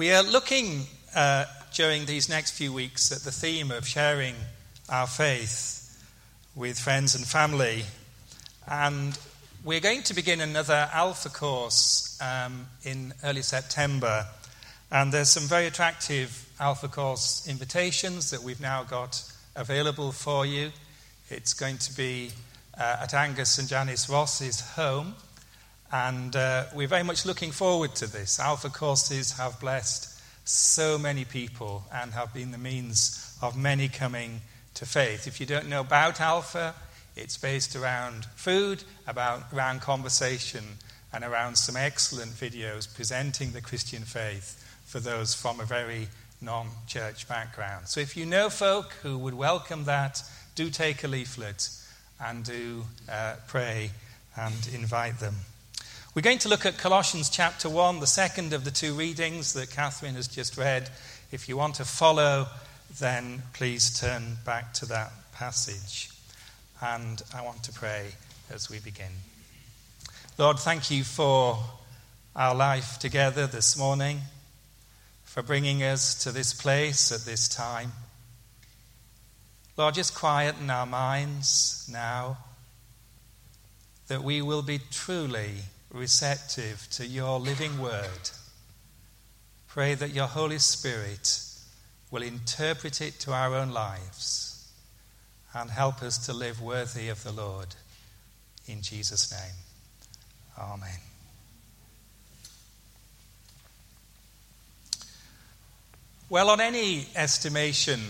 We are looking uh, during these next few weeks at the theme of sharing our faith with friends and family. And we're going to begin another Alpha course um, in early September. And there's some very attractive Alpha course invitations that we've now got available for you. It's going to be uh, at Angus and Janice Ross's home. And uh, we're very much looking forward to this. Alpha courses have blessed so many people and have been the means of many coming to faith. If you don't know about Alpha, it's based around food, about, around conversation, and around some excellent videos presenting the Christian faith for those from a very non church background. So if you know folk who would welcome that, do take a leaflet and do uh, pray and invite them. We're going to look at Colossians chapter 1, the second of the two readings that Catherine has just read. If you want to follow, then please turn back to that passage. And I want to pray as we begin. Lord, thank you for our life together this morning, for bringing us to this place at this time. Lord, just quieten our minds now that we will be truly receptive to your living word. Pray that your Holy Spirit will interpret it to our own lives and help us to live worthy of the Lord. In Jesus' name. Amen. Well, on any estimation,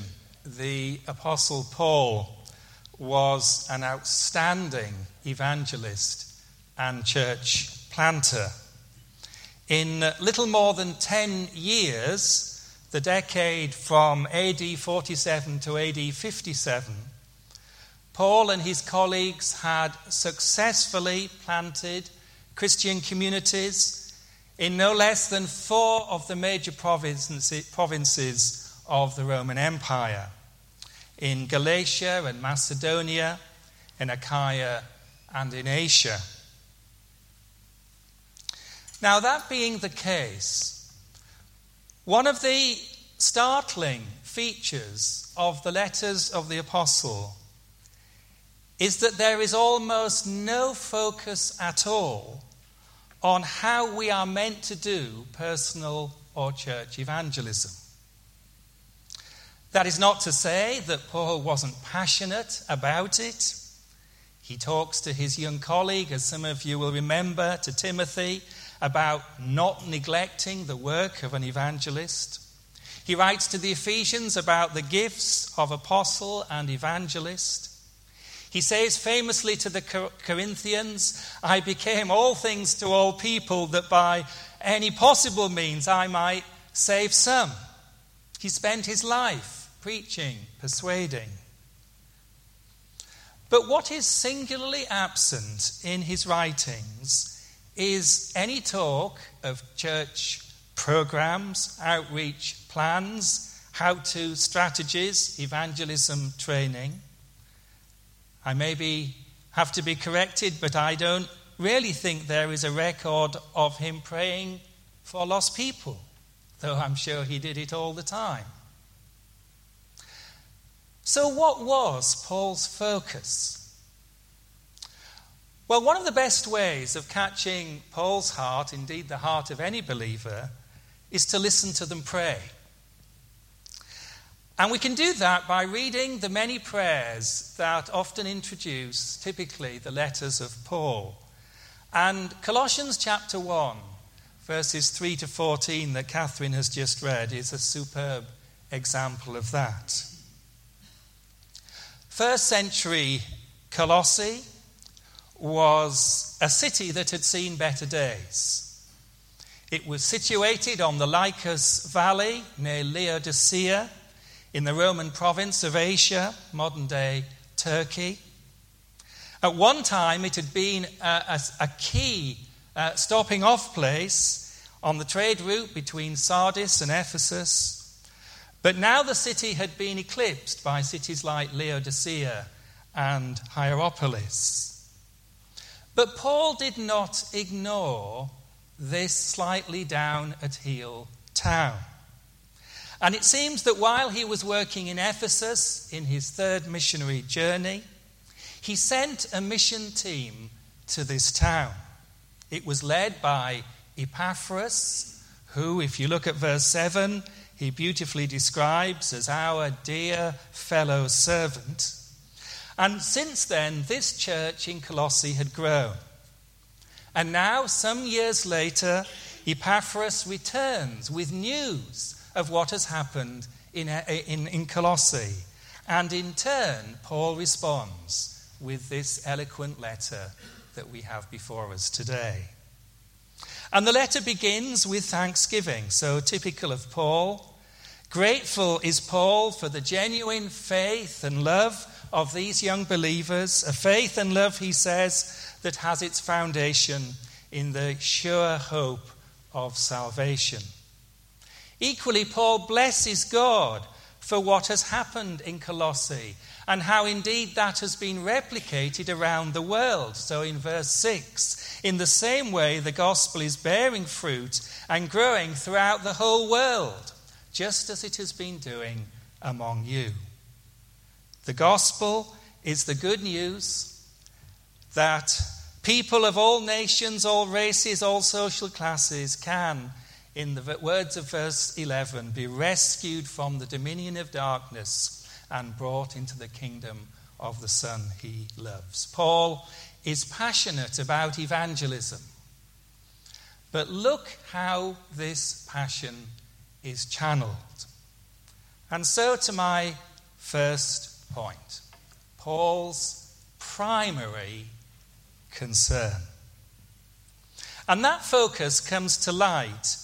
the Apostle Paul was an outstanding evangelist and church planter. In little more than 10 years, the decade from AD 47 to AD 57, Paul and his colleagues had successfully planted Christian communities in no less than four of the major provinces of the Roman Empire in Galatia and Macedonia, in Achaia, and in Asia. Now, that being the case, one of the startling features of the letters of the Apostle is that there is almost no focus at all on how we are meant to do personal or church evangelism. That is not to say that Paul wasn't passionate about it. He talks to his young colleague, as some of you will remember, to Timothy, about not neglecting the work of an evangelist. He writes to the Ephesians about the gifts of apostle and evangelist. He says famously to the Corinthians, I became all things to all people that by any possible means I might save some. He spent his life preaching, persuading. But what is singularly absent in his writings is any talk of church programs, outreach plans, how to strategies, evangelism training. I maybe have to be corrected, but I don't really think there is a record of him praying for lost people, though I'm sure he did it all the time. So, what was Paul's focus? Well, one of the best ways of catching Paul's heart, indeed the heart of any believer, is to listen to them pray. And we can do that by reading the many prayers that often introduce, typically, the letters of Paul. And Colossians chapter 1, verses 3 to 14, that Catherine has just read, is a superb example of that. First century Colossae was a city that had seen better days. It was situated on the Lycus Valley near Laodicea in the Roman province of Asia, modern day Turkey. At one time, it had been a, a, a key uh, stopping off place on the trade route between Sardis and Ephesus. But now the city had been eclipsed by cities like Laodicea and Hierapolis. But Paul did not ignore this slightly down at heel town. And it seems that while he was working in Ephesus in his third missionary journey, he sent a mission team to this town. It was led by Epaphras, who, if you look at verse 7, he beautifully describes as our dear fellow servant. And since then, this church in Colossae had grown. And now, some years later, Epaphras returns with news of what has happened in, uh, in, in Colossae. And in turn, Paul responds with this eloquent letter that we have before us today. And the letter begins with thanksgiving, so typical of Paul. Grateful is Paul for the genuine faith and love of these young believers, a faith and love, he says, that has its foundation in the sure hope of salvation. Equally, Paul blesses God for what has happened in Colossae and how indeed that has been replicated around the world. So, in verse 6, in the same way, the gospel is bearing fruit and growing throughout the whole world, just as it has been doing among you. The gospel is the good news that people of all nations, all races, all social classes can in the words of verse 11, be rescued from the dominion of darkness and brought into the kingdom of the Son he loves. Paul is passionate about evangelism. But look how this passion is channeled. And so to my first point Paul's primary concern. And that focus comes to light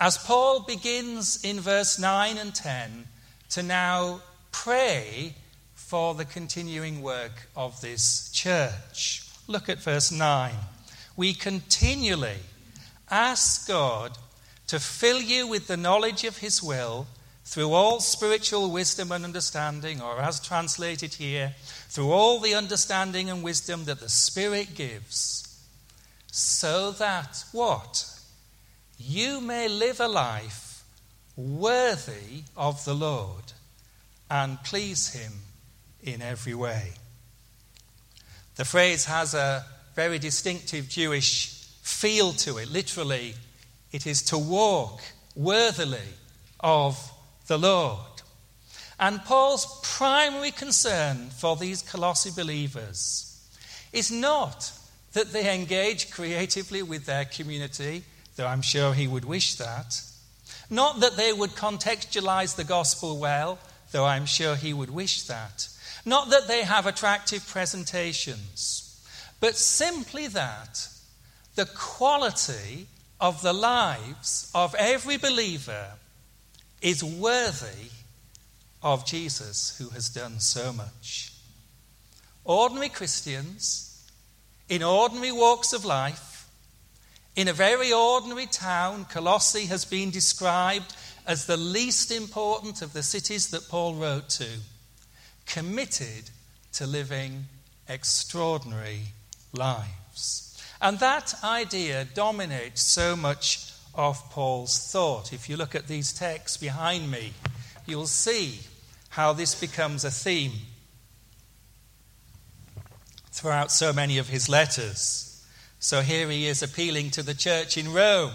as Paul begins in verse 9 and 10 to now pray for the continuing work of this church. Look at verse 9. We continually ask God to fill you with the knowledge of his will through all spiritual wisdom and understanding, or as translated here, through all the understanding and wisdom that the Spirit gives, so that what? you may live a life worthy of the Lord and please Him in every way. The phrase has a very distinctive Jewish feel to it. Literally, it is to walk worthily of the Lord. And Paul's primary concern for these Colossi believers is not that they engage creatively with their community though I'm sure he would wish that. Not that they would contextualize the gospel well, though I'm sure he would wish that. Not that they have attractive presentations, but simply that the quality of the lives of every believer is worthy of Jesus who has done so much. Ordinary Christians in ordinary walks of life in a very ordinary town, Colossae has been described as the least important of the cities that Paul wrote to, committed to living extraordinary lives. And that idea dominates so much of Paul's thought. If you look at these texts behind me, you'll see how this becomes a theme throughout so many of his letters. So here he is appealing to the church in Rome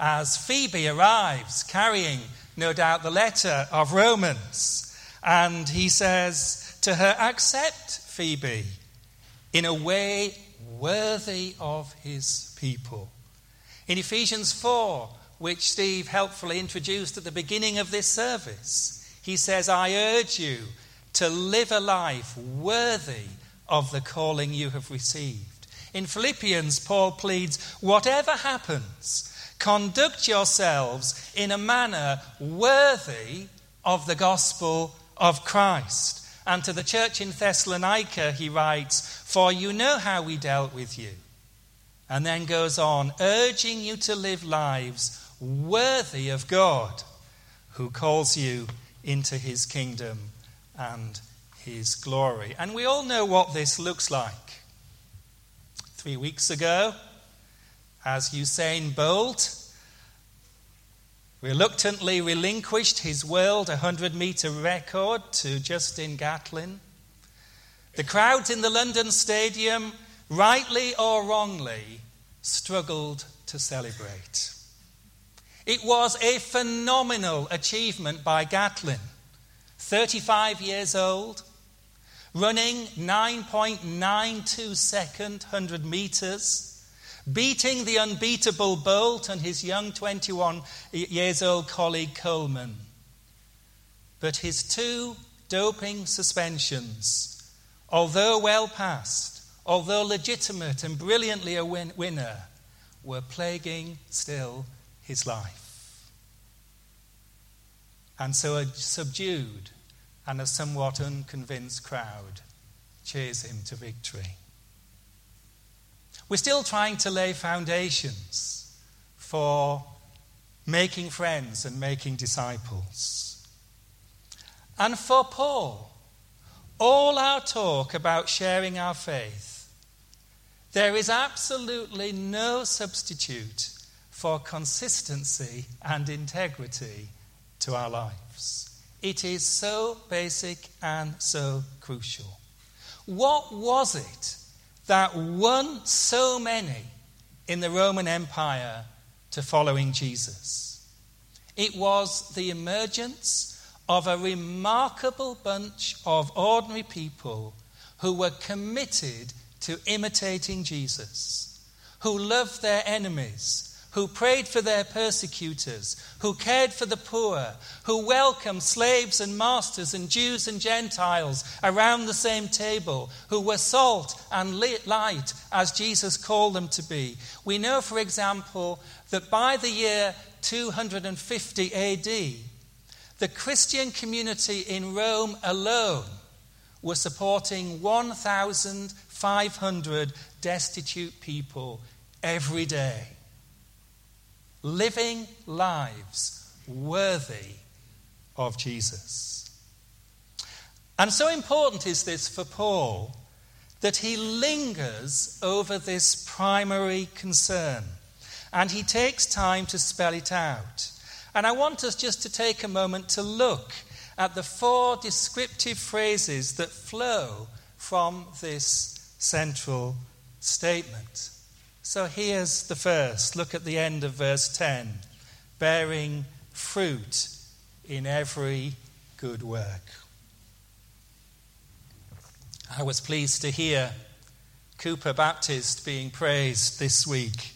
as Phoebe arrives, carrying, no doubt, the letter of Romans. And he says to her, Accept Phoebe in a way worthy of his people. In Ephesians 4, which Steve helpfully introduced at the beginning of this service, he says, I urge you to live a life worthy of the calling you have received. In Philippians, Paul pleads, whatever happens, conduct yourselves in a manner worthy of the gospel of Christ. And to the church in Thessalonica, he writes, For you know how we dealt with you. And then goes on, urging you to live lives worthy of God, who calls you into his kingdom and his glory. And we all know what this looks like three weeks ago as Usain Bolt reluctantly relinquished his world 100 metre record to Justin Gatlin. The crowds in the London Stadium, rightly or wrongly, struggled to celebrate. It was a phenomenal achievement by Gatlin, 35 years old, running 9.92 second 100 metres beating the unbeatable Bolt and his young 21 years old colleague Coleman. But his two doping suspensions, although well passed, although legitimate and brilliantly a win- winner, were plaguing still his life. And so a subdued and a somewhat unconvinced crowd cheers him to victory. We're still trying to lay foundations for making friends and making disciples. And for Paul, all our talk about sharing our faith, there is absolutely no substitute for consistency and integrity to our lives. It is so basic and so crucial. What was it that won so many in the Roman Empire to following Jesus. It was the emergence of a remarkable bunch of ordinary people who were committed to imitating Jesus, who loved their enemies, who prayed for their persecutors, who cared for the poor, who welcomed slaves and masters and Jews and Gentiles around the same table, who were salt and light as Jesus called them to be. We know, for example, that by the year 250 AD, the Christian community in Rome alone were supporting 1,500 destitute people every day living lives worthy of Jesus. And so important is this for Paul that he lingers over this primary concern and he takes time to spell it out. And I want us just to take a moment to look at the four descriptive phrases that flow from this central statement. So here's the first. Look at the end of verse 10 bearing fruit in every good work. I was pleased to hear Cupar Baptist being praised this week,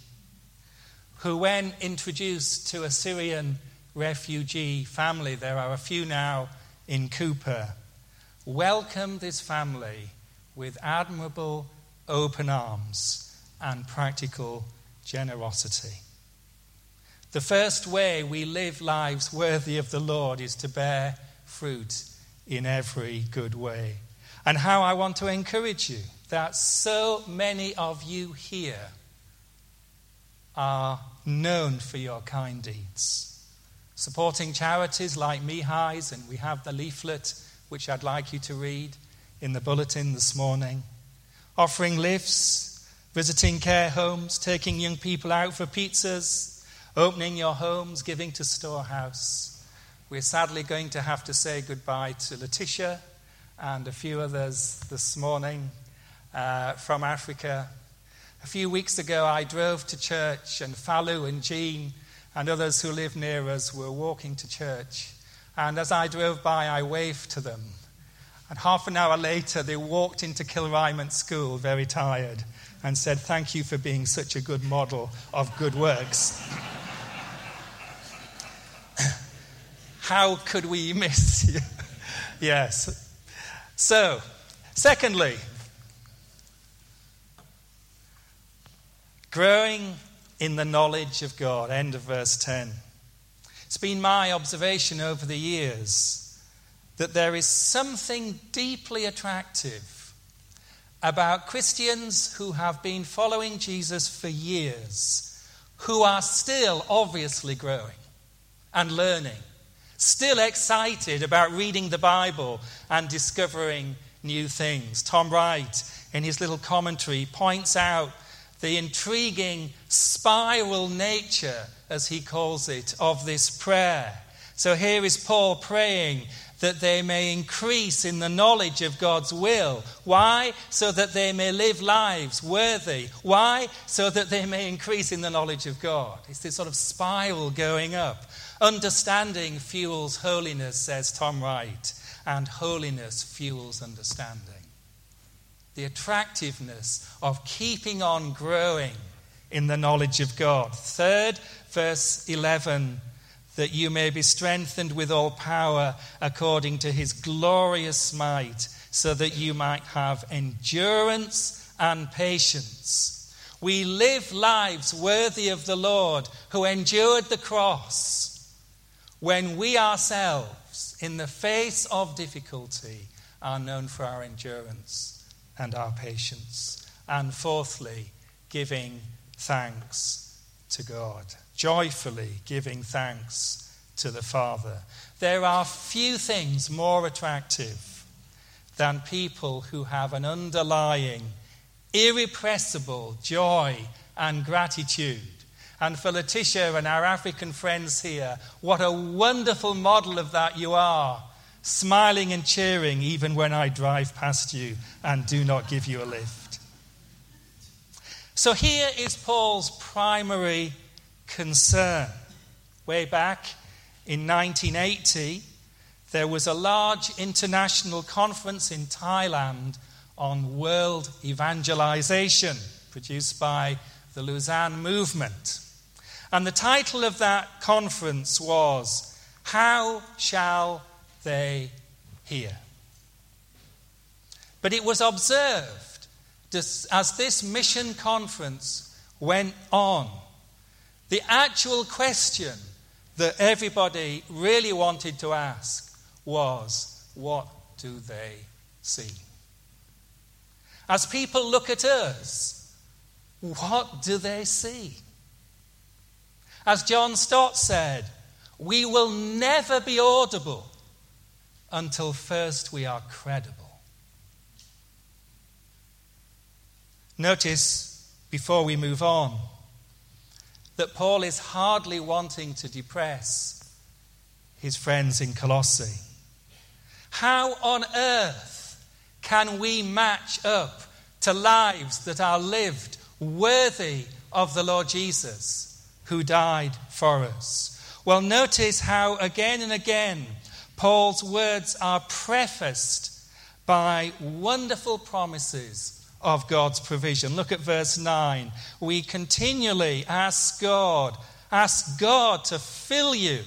who, when introduced to a Syrian refugee family, there are a few now in Cupar, welcomed this family with admirable open arms and practical generosity. The first way we live lives worthy of the Lord is to bear fruit in every good way. And how I want to encourage you that so many of you here are known for your kind deeds. Supporting charities like Mihai's, and we have the leaflet which I'd like you to read in the bulletin this morning. Offering lifts visiting care homes, taking young people out for pizzas, opening your homes, giving to Storehouse. We're sadly going to have to say goodbye to Letitia and a few others this morning uh, from Africa. A few weeks ago, I drove to church, and Falu and Jean and others who live near us were walking to church. And as I drove by, I waved to them. And half an hour later, they walked into Kilrymont School very tired and said, Thank you for being such a good model of good works. How could we miss you? yes. So, secondly, growing in the knowledge of God. End of verse 10. It's been my observation over the years that there is something deeply attractive about Christians who have been following Jesus for years, who are still obviously growing and learning, still excited about reading the Bible and discovering new things. Tom Wright, in his little commentary, points out the intriguing spiral nature, as he calls it, of this prayer. So here is Paul praying that they may increase in the knowledge of God's will. Why? So that they may live lives worthy. Why? So that they may increase in the knowledge of God. It's this sort of spiral going up. Understanding fuels holiness, says Tom Wright, and holiness fuels understanding. The attractiveness of keeping on growing in the knowledge of God. Third, verse 11 that you may be strengthened with all power according to his glorious might, so that you might have endurance and patience. We live lives worthy of the Lord who endured the cross when we ourselves, in the face of difficulty, are known for our endurance and our patience. And fourthly, giving thanks to God joyfully giving thanks to the Father. There are few things more attractive than people who have an underlying, irrepressible joy and gratitude. And for Letitia and our African friends here, what a wonderful model of that you are. Smiling and cheering even when I drive past you and do not give you a lift. So here is Paul's primary concern. Way back in 1980, there was a large international conference in Thailand on world evangelization, produced by the Lausanne Movement. And the title of that conference was How Shall They Hear? But it was observed as this mission conference went on the actual question that everybody really wanted to ask was what do they see? As people look at us, what do they see? As John Stott said, we will never be audible until first we are credible. Notice, before we move on, that Paul is hardly wanting to depress his friends in Colossae. How on earth can we match up to lives that are lived worthy of the Lord Jesus who died for us? Well, notice how again and again Paul's words are prefaced by wonderful promises of God's provision. Look at verse 9. We continually ask God, ask God to fill you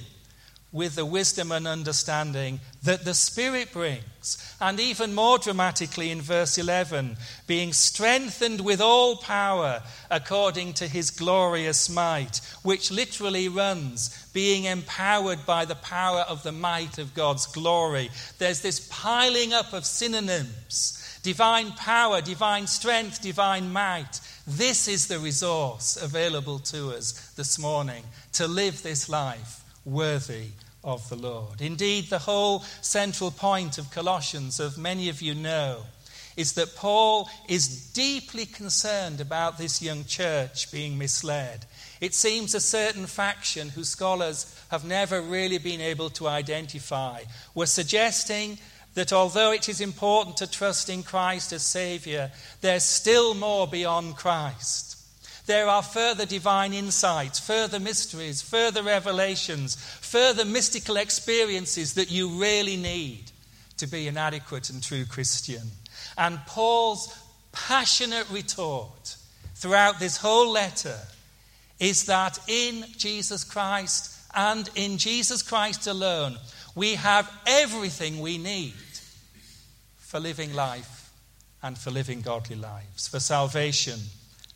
with the wisdom and understanding that the Spirit brings. And even more dramatically in verse 11, being strengthened with all power according to his glorious might, which literally runs, being empowered by the power of the might of God's glory. There's this piling up of synonyms divine power, divine strength, divine might. This is the resource available to us this morning to live this life worthy of the Lord. Indeed, the whole central point of Colossians, of many of you know, is that Paul is deeply concerned about this young church being misled. It seems a certain faction whose scholars have never really been able to identify were suggesting that although it is important to trust in Christ as Saviour, there's still more beyond Christ. There are further divine insights, further mysteries, further revelations, further mystical experiences that you really need to be an adequate and true Christian. And Paul's passionate retort throughout this whole letter is that in Jesus Christ and in Jesus Christ alone, we have everything we need for living life and for living godly lives, for salvation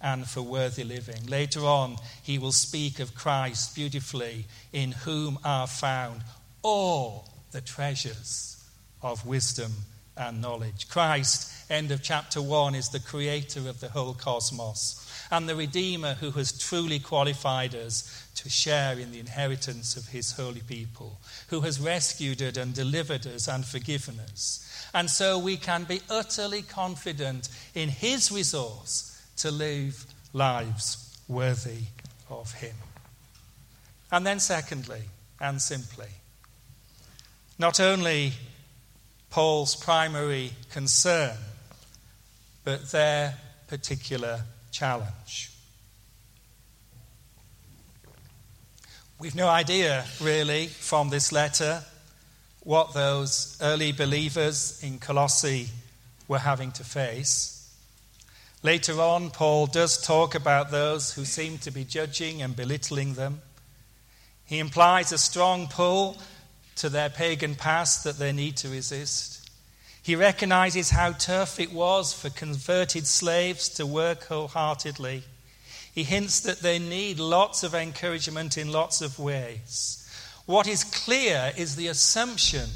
and for worthy living. Later on, he will speak of Christ beautifully, in whom are found all the treasures of wisdom and knowledge. Christ, end of chapter 1, is the creator of the whole cosmos and the Redeemer who has truly qualified us to share in the inheritance of his holy people, who has rescued us and delivered us and forgiven us. And so we can be utterly confident in his resource to live lives worthy of Him. And then, secondly, and simply, not only Paul's primary concern, but their particular challenge. We've no idea, really, from this letter what those early believers in Colossae were having to face. Later on, Paul does talk about those who seem to be judging and belittling them. He implies a strong pull to their pagan past that they need to resist. He recognizes how tough it was for converted slaves to work wholeheartedly. He hints that they need lots of encouragement in lots of ways. What is clear is the assumption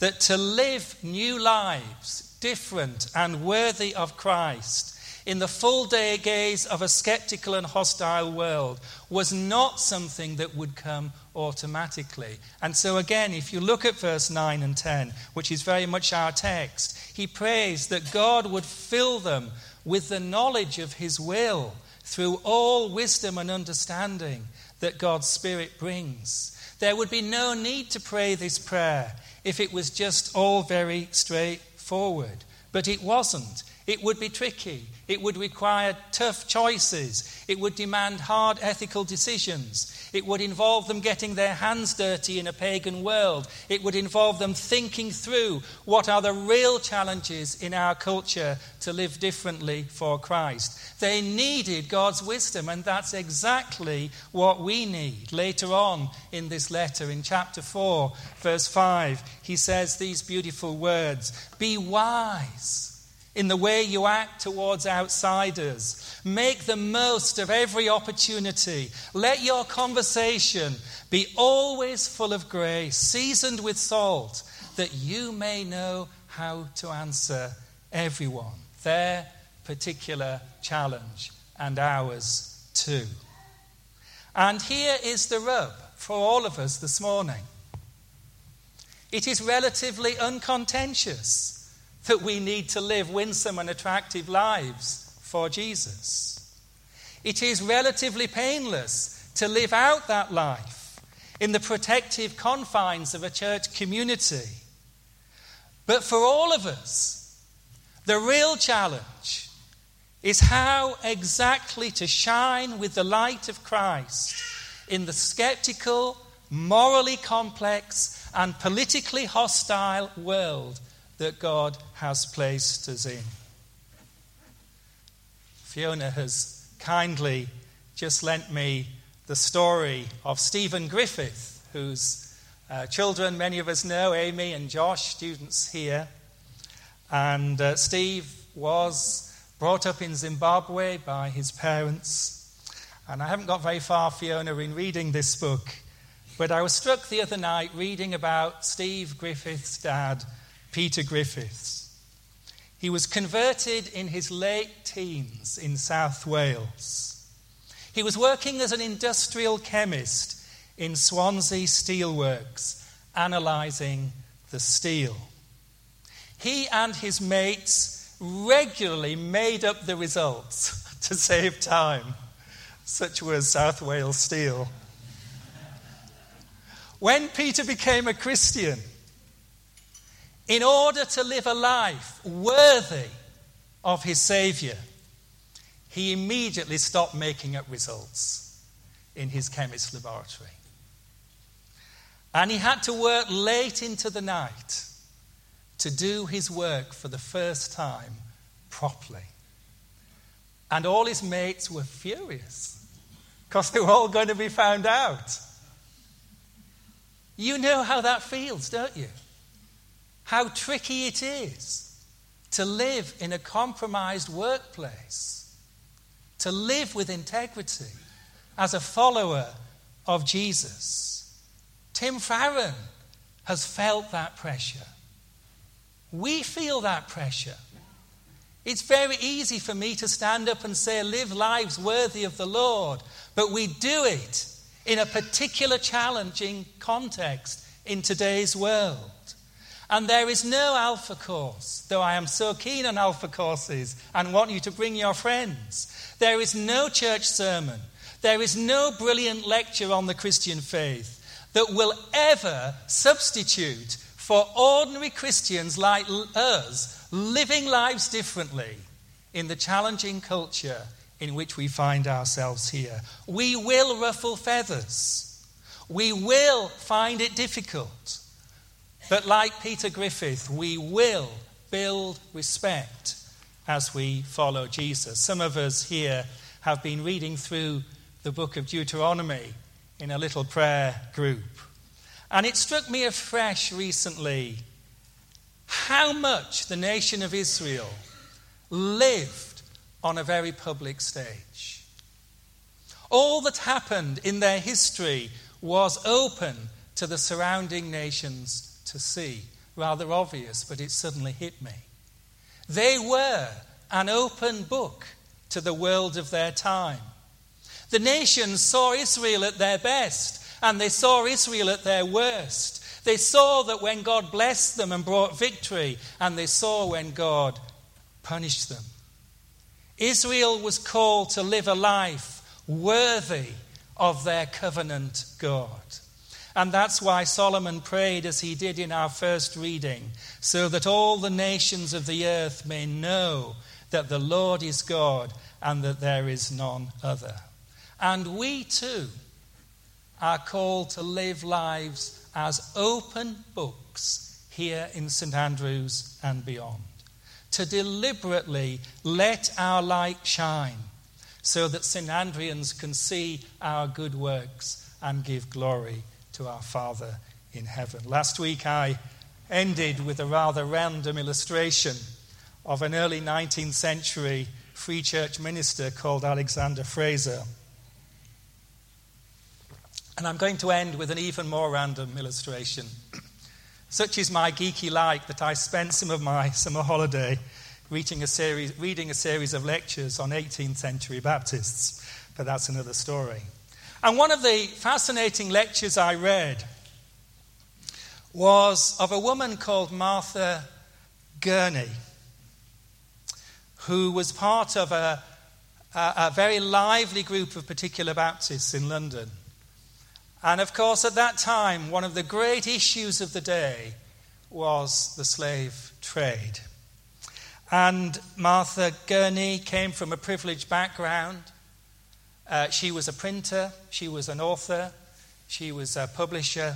that to live new lives, different and worthy of Christ, in the full day gaze of a skeptical and hostile world was not something that would come automatically. And so, again, if you look at verse 9 and 10, which is very much our text, he prays that God would fill them with the knowledge of his will through all wisdom and understanding that God's Spirit brings. There would be no need to pray this prayer if it was just all very straightforward. But it wasn't. It would be tricky. It would require tough choices. It would demand hard ethical decisions. It would involve them getting their hands dirty in a pagan world. It would involve them thinking through what are the real challenges in our culture to live differently for Christ. They needed God's wisdom, and that's exactly what we need. Later on in this letter, in chapter 4, verse 5, he says these beautiful words Be wise in the way you act towards outsiders. Make the most of every opportunity. Let your conversation be always full of grace, seasoned with salt, that you may know how to answer everyone. Their particular challenge and ours too. And here is the rub for all of us this morning it is relatively uncontentious that we need to live winsome and attractive lives for Jesus. It is relatively painless to live out that life in the protective confines of a church community. But for all of us, the real challenge is how exactly to shine with the light of Christ in the skeptical, morally complex, and politically hostile world that God has placed us in. Fiona has kindly just lent me the story of Stephen Griffith, whose uh, children many of us know, Amy and Josh, students here. And uh, Steve was brought up in Zimbabwe by his parents. And I haven't got very far, Fiona, in reading this book, but I was struck the other night reading about Steve Griffith's dad, Peter Griffiths. He was converted in his late teens in South Wales. He was working as an industrial chemist in Swansea Steelworks, analysing the steel. He and his mates regularly made up the results to save time. Such was South Wales Steel. When Peter became a Christian, in order to live a life worthy of his Savior, he immediately stopped making up results in his chemist's laboratory. And he had to work late into the night to do his work for the first time properly. And all his mates were furious because they were all going to be found out. You know how that feels, don't you? How tricky it is to live in a compromised workplace, to live with integrity as a follower of Jesus. Tim Farron has felt that pressure. We feel that pressure. It's very easy for me to stand up and say, live lives worthy of the Lord, but we do it in a particular challenging context in today's world. And there is no alpha course, though I am so keen on alpha courses and want you to bring your friends. There is no church sermon. There is no brilliant lecture on the Christian faith that will ever substitute for ordinary Christians like us living lives differently in the challenging culture in which we find ourselves here. We will ruffle feathers. We will find it difficult. But like Peter Griffith, we will build respect as we follow Jesus. Some of us here have been reading through the book of Deuteronomy in a little prayer group. And it struck me afresh recently how much the nation of Israel lived on a very public stage. All that happened in their history was open to the surrounding nations to see. Rather obvious, but it suddenly hit me. They were an open book to the world of their time. The nations saw Israel at their best, and they saw Israel at their worst. They saw that when God blessed them and brought victory, and they saw when God punished them. Israel was called to live a life worthy of their covenant God. And that's why Solomon prayed as he did in our first reading, so that all the nations of the earth may know that the Lord is God and that there is none other. And we too are called to live lives as open books here in St Andrews and beyond. To deliberately let our light shine so that St Andrians can see our good works and give glory to our Father in heaven. Last week I ended with a rather random illustration of an early 19th century free church minister called Alexander Fraser. And I'm going to end with an even more random illustration. Such is my geeky like that I spent some of my summer holiday reading a series, reading a series of lectures on 18th century Baptists, but that's another story. And one of the fascinating lectures I read was of a woman called Martha Gurney, who was part of a, a, a, very lively group of particular Baptists in London. And of course, at that time, one of the great issues of the day was the slave trade. And Martha Gurney came from a privileged background. Uh, she was a printer, she was an author, she was a publisher.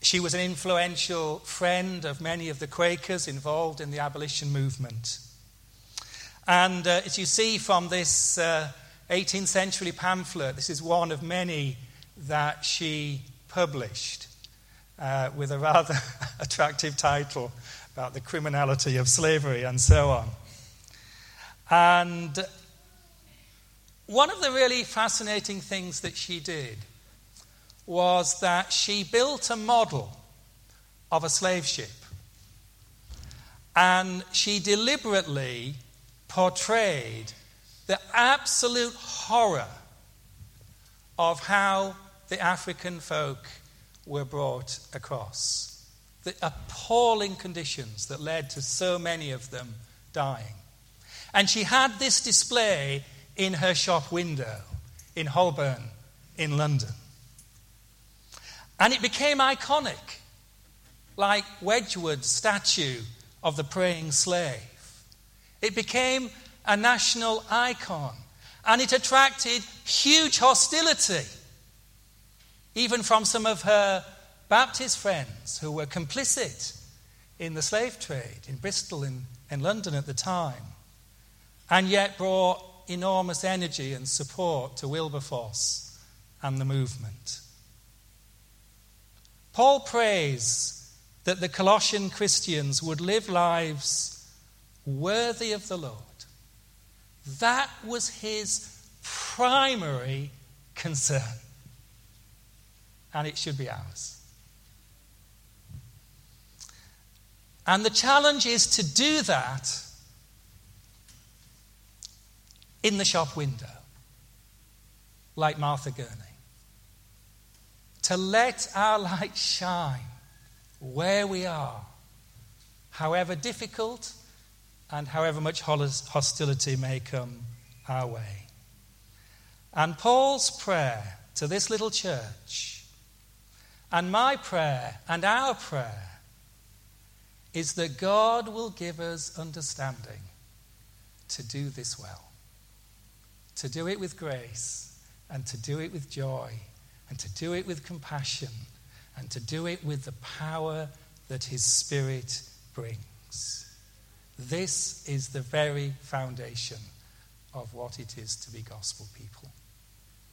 She was an influential friend of many of the Quakers involved in the abolition movement. And uh, as you see from this uh, 18th century pamphlet, this is one of many that she published uh, with a rather attractive title about the criminality of slavery and so on. And one of the really fascinating things that she did was that she built a model of a slave ship. And she deliberately portrayed the absolute horror of how the African folk were brought across. The appalling conditions that led to so many of them dying. And she had this display in her shop window in Holborn, in London. And it became iconic, like Wedgwood's statue of the praying slave. It became a national icon, and it attracted huge hostility, even from some of her Baptist friends who were complicit in the slave trade in Bristol and London at the time, and yet brought enormous energy and support to Wilberforce and the movement. Paul prays that the Colossian Christians would live lives worthy of the Lord. That was his primary concern. And it should be ours. And the challenge is to do that in the shop window, like Martha Gurney. To let our light shine where we are, however difficult and however much hostility may come our way. And Paul's prayer to this little church, and my prayer and our prayer, is that God will give us understanding to do this well, to do it with grace, and to do it with joy, and to do it with compassion, and to do it with the power that His Spirit brings. This is the very foundation of what it is to be gospel people.